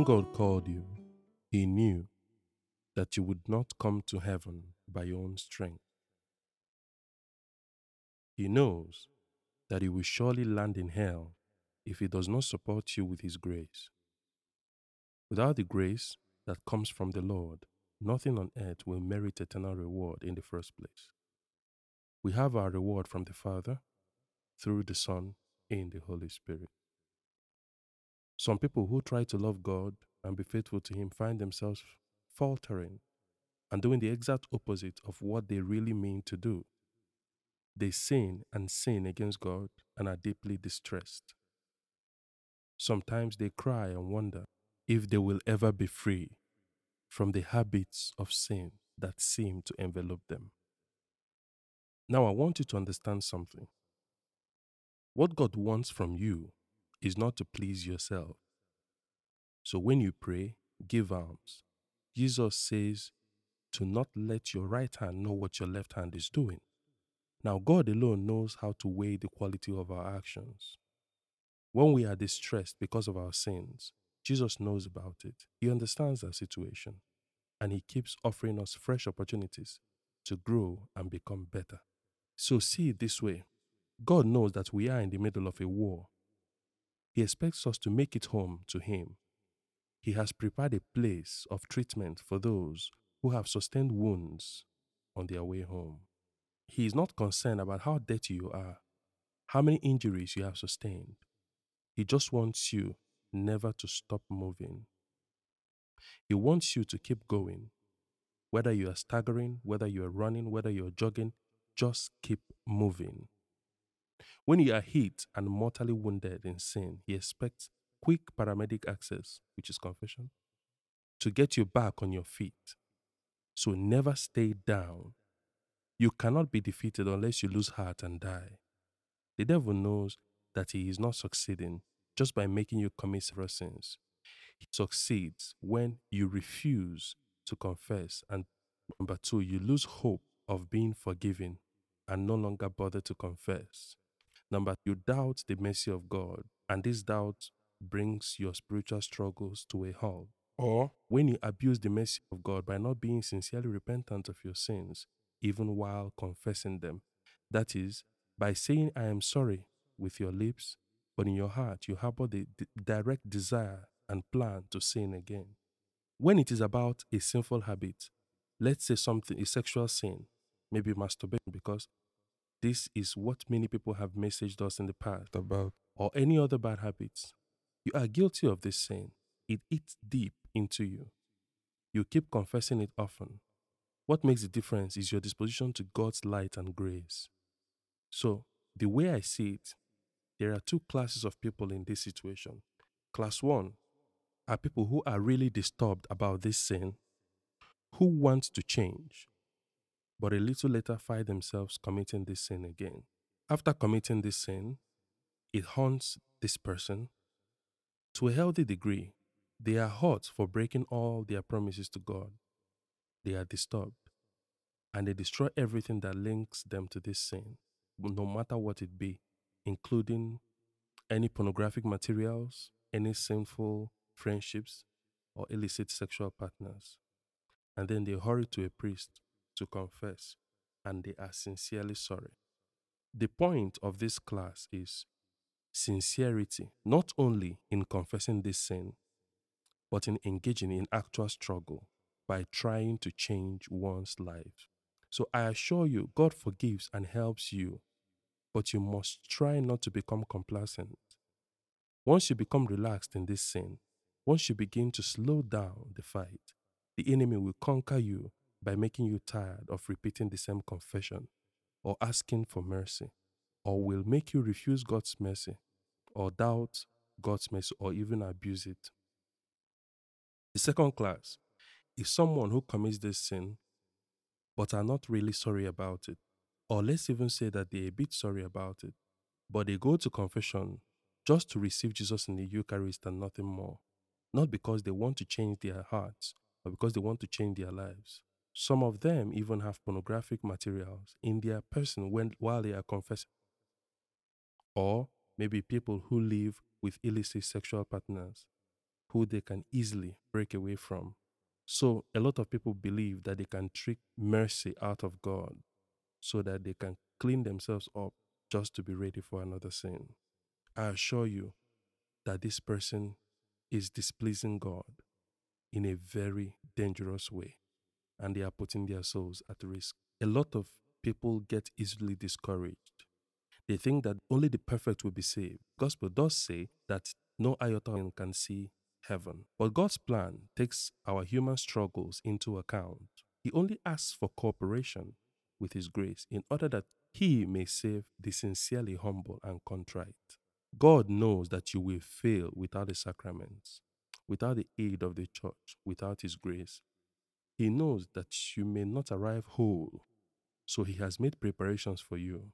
When God called you, He knew that you would not come to heaven by your own strength. He knows that you will surely land in hell if He does not support you with His grace. Without the grace that comes from the Lord, nothing on earth will merit eternal reward in the first place. We have our reward from the Father, through the Son, in the Holy Spirit. Some people who try to love God and be faithful to Him find themselves faltering and doing the exact opposite of what they really mean to do. They sin and sin against God and are deeply distressed. Sometimes they cry and wonder if they will ever be free from the habits of sin that seem to envelop them. Now, I want you to understand something. What God wants from you is not to please yourself. So when you pray, give alms. Jesus says to not let your right hand know what your left hand is doing. Now, God alone knows how to weigh the quality of our actions. When we are distressed because of our sins, Jesus knows about it. He understands our situation, and He keeps offering us fresh opportunities to grow and become better. So, see it this way God knows that we are in the middle of a war. He expects us to make it home to Him. He has prepared a place of treatment for those who have sustained wounds on their way home. He is not concerned about how dirty you are, how many injuries you have sustained. He just wants you never to stop moving. He wants you to keep going. Whether you are staggering, whether you are running, whether you're jogging, just keep moving. When you are hit and mortally wounded in sin, he expects quick paramedic access, which is confession, to get you back on your feet. So never stay down. You cannot be defeated unless you lose heart and die. The devil knows that he is not succeeding just by making you commit several sins. He succeeds when you refuse to confess. And number two, you lose hope of being forgiven and no longer bother to confess. Number, you doubt the mercy of God, and this doubt brings your spiritual struggles to a halt. Or when you abuse the mercy of God by not being sincerely repentant of your sins, even while confessing them. That is, by saying, I am sorry with your lips, but in your heart you harbor the d- direct desire and plan to sin again. When it is about a sinful habit, let's say something, a sexual sin, maybe masturbation, because this is what many people have messaged us in the past about, or any other bad habits. You are guilty of this sin. It eats deep into you. You keep confessing it often. What makes the difference is your disposition to God's light and grace. So, the way I see it, there are two classes of people in this situation. Class one are people who are really disturbed about this sin, who want to change, but a little later find themselves committing this sin again. After committing this sin, it haunts this person. To a healthy degree, they are hurt for breaking all their promises to God. They are disturbed and they destroy everything that links them to this sin, no matter what it be, including any pornographic materials, any sinful friendships, or illicit sexual partners. And then they hurry to a priest to confess, and they are sincerely sorry. The point of this class is sincerity, not only in confessing this sin, but in engaging in actual struggle by trying to change one's life. So I assure you, God forgives and helps you, but you must try not to become complacent. Once you become relaxed in this sin, once you begin to slow down the fight, the enemy will conquer you by making you tired of repeating the same confession or asking for mercy, or will make you refuse God's mercy or doubt God's mercy or even abuse it. The second class is someone who commits this sin but are not really sorry about it. Or let's even say that they're a bit sorry about it, but they go to confession just to receive Jesus in the Eucharist and nothing more. Not because they want to change their hearts, but because they want to change their lives. Some of them even have pornographic materials in their person when, while they are confessing. Or maybe people who live with illicit sexual partners. who they can easily break away from. So, a lot of people believe that they can trick mercy out of God so that they can clean themselves up just to be ready for another sin. I assure you that this person is displeasing God in a very dangerous way and they are putting their souls at risk. A lot of people get easily discouraged. They think that only the perfect will be saved. Gospel does say that no iota can see heaven. But God's plan takes our human struggles into account. He only asks for cooperation with His grace in order that He may save the sincerely humble and contrite. God knows that you will fail without the sacraments, without the aid of the church, without His grace. He knows that you may not arrive whole, so He has made preparations for you.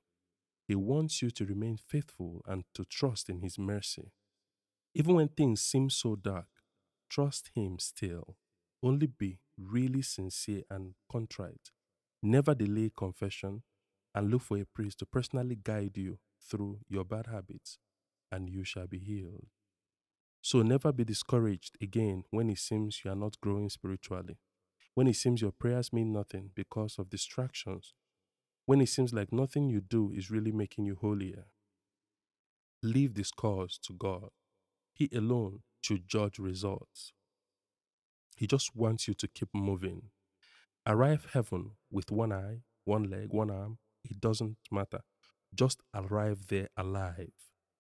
He wants you to remain faithful and to trust in His mercy. Even when things seem so dark, trust Him still. Only be really sincere and contrite. Never delay confession and look for a priest to personally guide you through your bad habits, and you shall be healed. So never be discouraged again when it seems you are not growing spiritually, when it seems your prayers mean nothing because of distractions, when it seems like nothing you do is really making you holier. Leave this cause to God. He alone should judge results. He just wants you to keep moving. Arrive heaven with one eye, one leg, one arm, it doesn't matter. Just arrive there alive.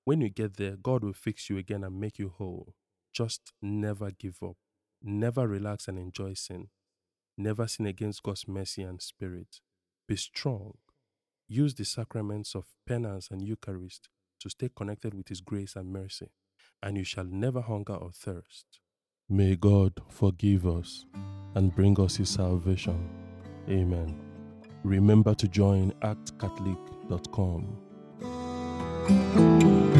When you get there, God will fix you again and make you whole. Just never give up. Never relax and enjoy sin. Never sin against God's mercy and spirit. Be strong. Use the sacraments of penance and Eucharist to stay connected with His grace and mercy and you shall never hunger or thirst. May God forgive us and bring us his salvation. Amen. Remember to join actcatholic.com.